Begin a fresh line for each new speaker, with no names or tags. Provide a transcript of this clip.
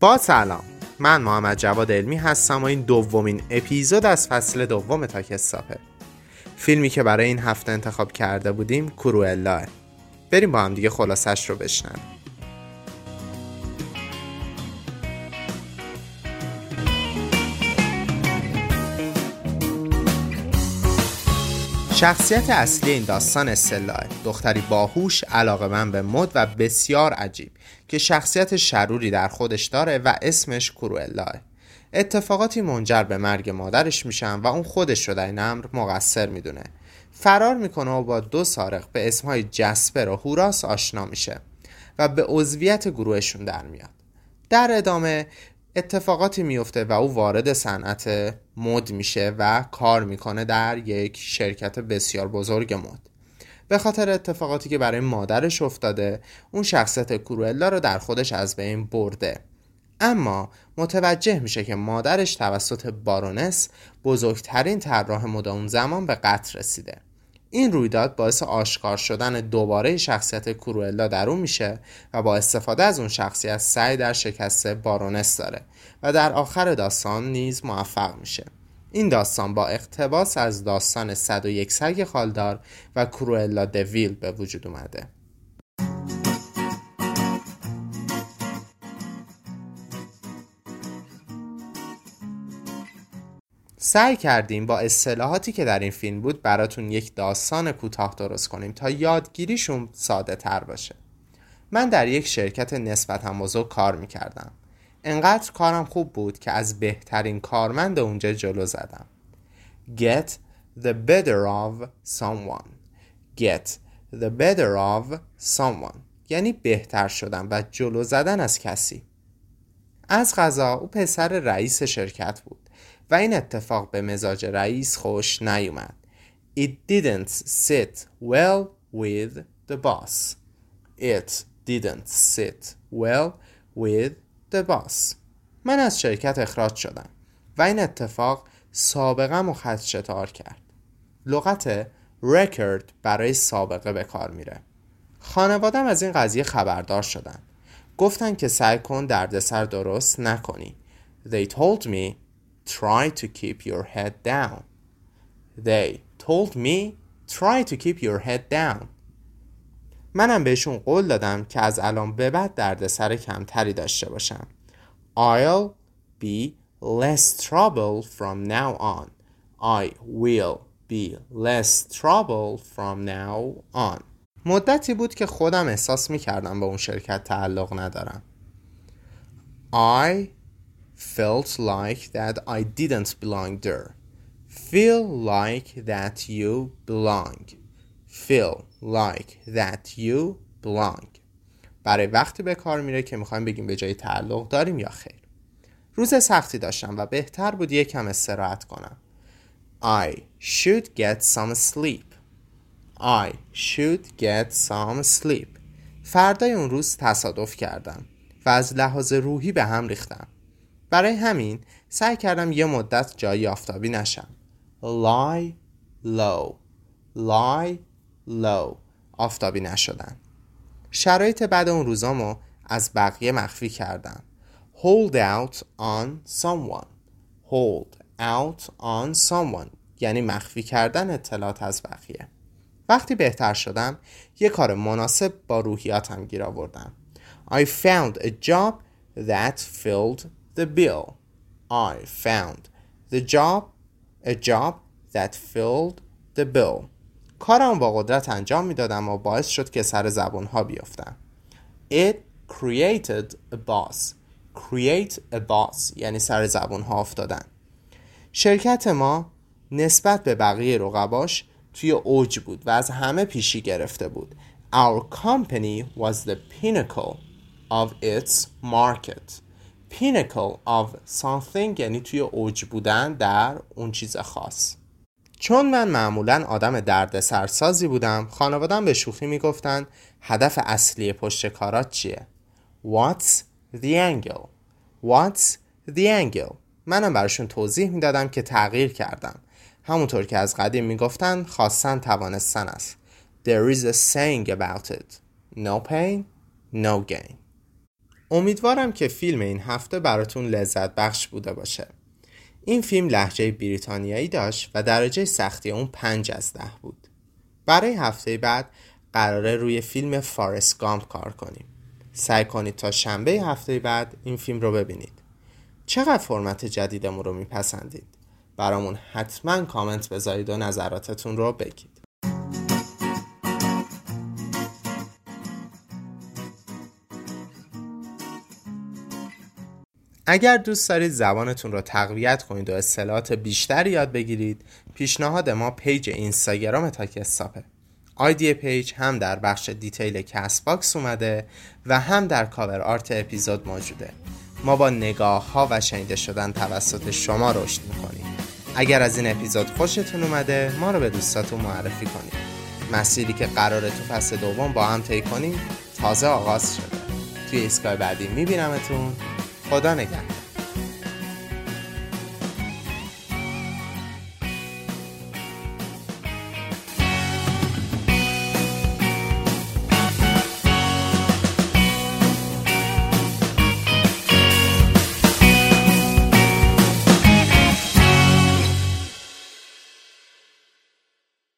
با سلام. من محمد جواد علمی هستم و این دومین اپیزود از فصل دوم تاکستاپه فیلمی که برای این هفته انتخاب کرده بودیم کروئلا. بریم با هم دیگه خلاصش رو بشنویم. شخصیت اصلی این داستان استلاه دختری باهوش علاقه من به مد و بسیار عجیب که شخصیت شروری در خودش داره و اسمش کروئلاه اتفاقاتی منجر به مرگ مادرش میشن و اون خودش رو در این امر مقصر می‌دونه. فرار می‌کنه و با دو سارق به اسمهای جسپر و هوراس آشنا میشه و به عضویت گروهشون در میاد. در ادامه اتفاقاتی میفته و او وارد صنعت مد میشه و کار می‌کنه در یک شرکت بسیار بزرگ مد. به خاطر اتفاقاتی که برای مادرش افتاده اون شخصیت کورولا رو در خودش از بین برده. اما متوجه میشه که مادرش توسط بارونس بزرگترین طراح مد اون زمان به قتل رسیده. این رویداد باعث آشکار شدن دوباره شخصیت کروئلا در اون میشه و با استفاده از اون شخصیت سعی در شکست بارونس داره و در آخر داستان نیز موفق میشه. این داستان با اقتباس از داستان 101 سگ خالدار و کروئلا دویل به وجود اومده. سعی کردیم با اصطلاحاتی که در این فیلم بود براتون یک داستان کوتاه درست کنیم تا یادگیریشون ساده تر باشه. من در یک شرکت نسبتا بزرگ کار می‌کردم. انقدر کارم خوب بود که از بهترین کارمند اونجا جلو زدم. Get the better of someone. Get the better of someone. یعنی بهتر شدن و جلو زدن از کسی. از غذا او پسر رئیس شرکت بود. و این اتفاق به مزاج رئیس خوش نیومد. It didn't sit well with the boss. It didn't sit well with the boss. من از شرکت اخراج شدم و این اتفاق سابقه و خدشتار کرد. لغت record برای سابقه به کار میره. خانوادم از این قضیه خبردار شدن. گفتن که سعی کن دردسر درست نکنی. They told me try to keep your head down. They told me try to keep your head down. منم بهشون قول دادم که از الان به بعد دردسر کمتری داشته باشم. I'll be less trouble from now on. I will be less trouble from now on. مدتی بود که خودم احساس می کردم به اون شرکت تعلق ندارم. I felt like that I didn't belong there. Feel like that you belong. Feel like that you belong. برای وقتی به کار میره که می‌خوایم بگیم به جای تعلق داریم یا خیر. روز سختی داشتم و بهتر بود یکم استراحت کنم. I should get some sleep. I should get some sleep. فردای اون روز تصادف کردم و از لحاظ روحی به هم ریختم. برای همین سعی کردم یه مدت جایی آفتابی نشم. lie low lie low آفتابی نشدن. شرایط بعد اون روزامو از بقیه مخفی کردم. hold out on someone. hold out on someone. یعنی مخفی کردن اطلاعات از بقیه. وقتی بهتر شدم یه کار مناسب با روحیاتم گیر آوردم. I found a job that filled the bill. I found the job a job that filled the bill. کارم با قدرت انجام می‌دادم و باعث شد که سر زبون ها بیفتم. It created a boss. Create a boss یعنی سر زبون ها افتادن. شرکت ما نسبت به بقیه رقباش توی اوج بود و از همه پیشی گرفته بود. Our company was the pinnacle of its market. Pinnacle of something یعنی توی اوج بودن در اون چیز خاص. چون من معمولا آدم درد سرسازی بودم خانوادم به شوخی می‌گفتن هدف اصلی پشت کارات چیه؟ What's the angle? What's the angle? منم براشون توضیح می‌دادم که تغییر کردم. همونطور که از قدیم می‌گفتن خواستن توانستن است. There is a saying about it. No pain, no gain. امیدوارم که فیلم این هفته براتون لذت بخش بوده باشه. این فیلم لحجه بریتانیایی داشت و درجه سختی اون پنج از ده بود. برای هفته بعد قراره روی فیلم فارست گامپ کار کنیم. سعی کنید تا شنبه هفته بعد این فیلم رو ببینید. چقدر فرمت جدیدمون رو میپسندید؟ برامون حتما کامنت بذارید و نظراتتون رو بگید. اگر دوست دارید زبانتون رو تقویت کنید و اصطلاحات بیشتری یاد بگیرید پیشنهاد ما پیج اینستاگرام تاکستاپه. آیدی پیج هم در بخش detail کست باکس اومده و هم در کاور آرت اپیزود موجوده. ما با نگاه ها و شنیده شدن توسط شما رشد می‌کنیم. اگر از این اپیزود خوشتون اومده ما رو به دوستاتون معرفی کنید. مسیری که قراره تو فصل دوم با هم طی کنیم تازه آغاز شده. توی ایستگاه بعدی میبینمتون. خدا نگهدار.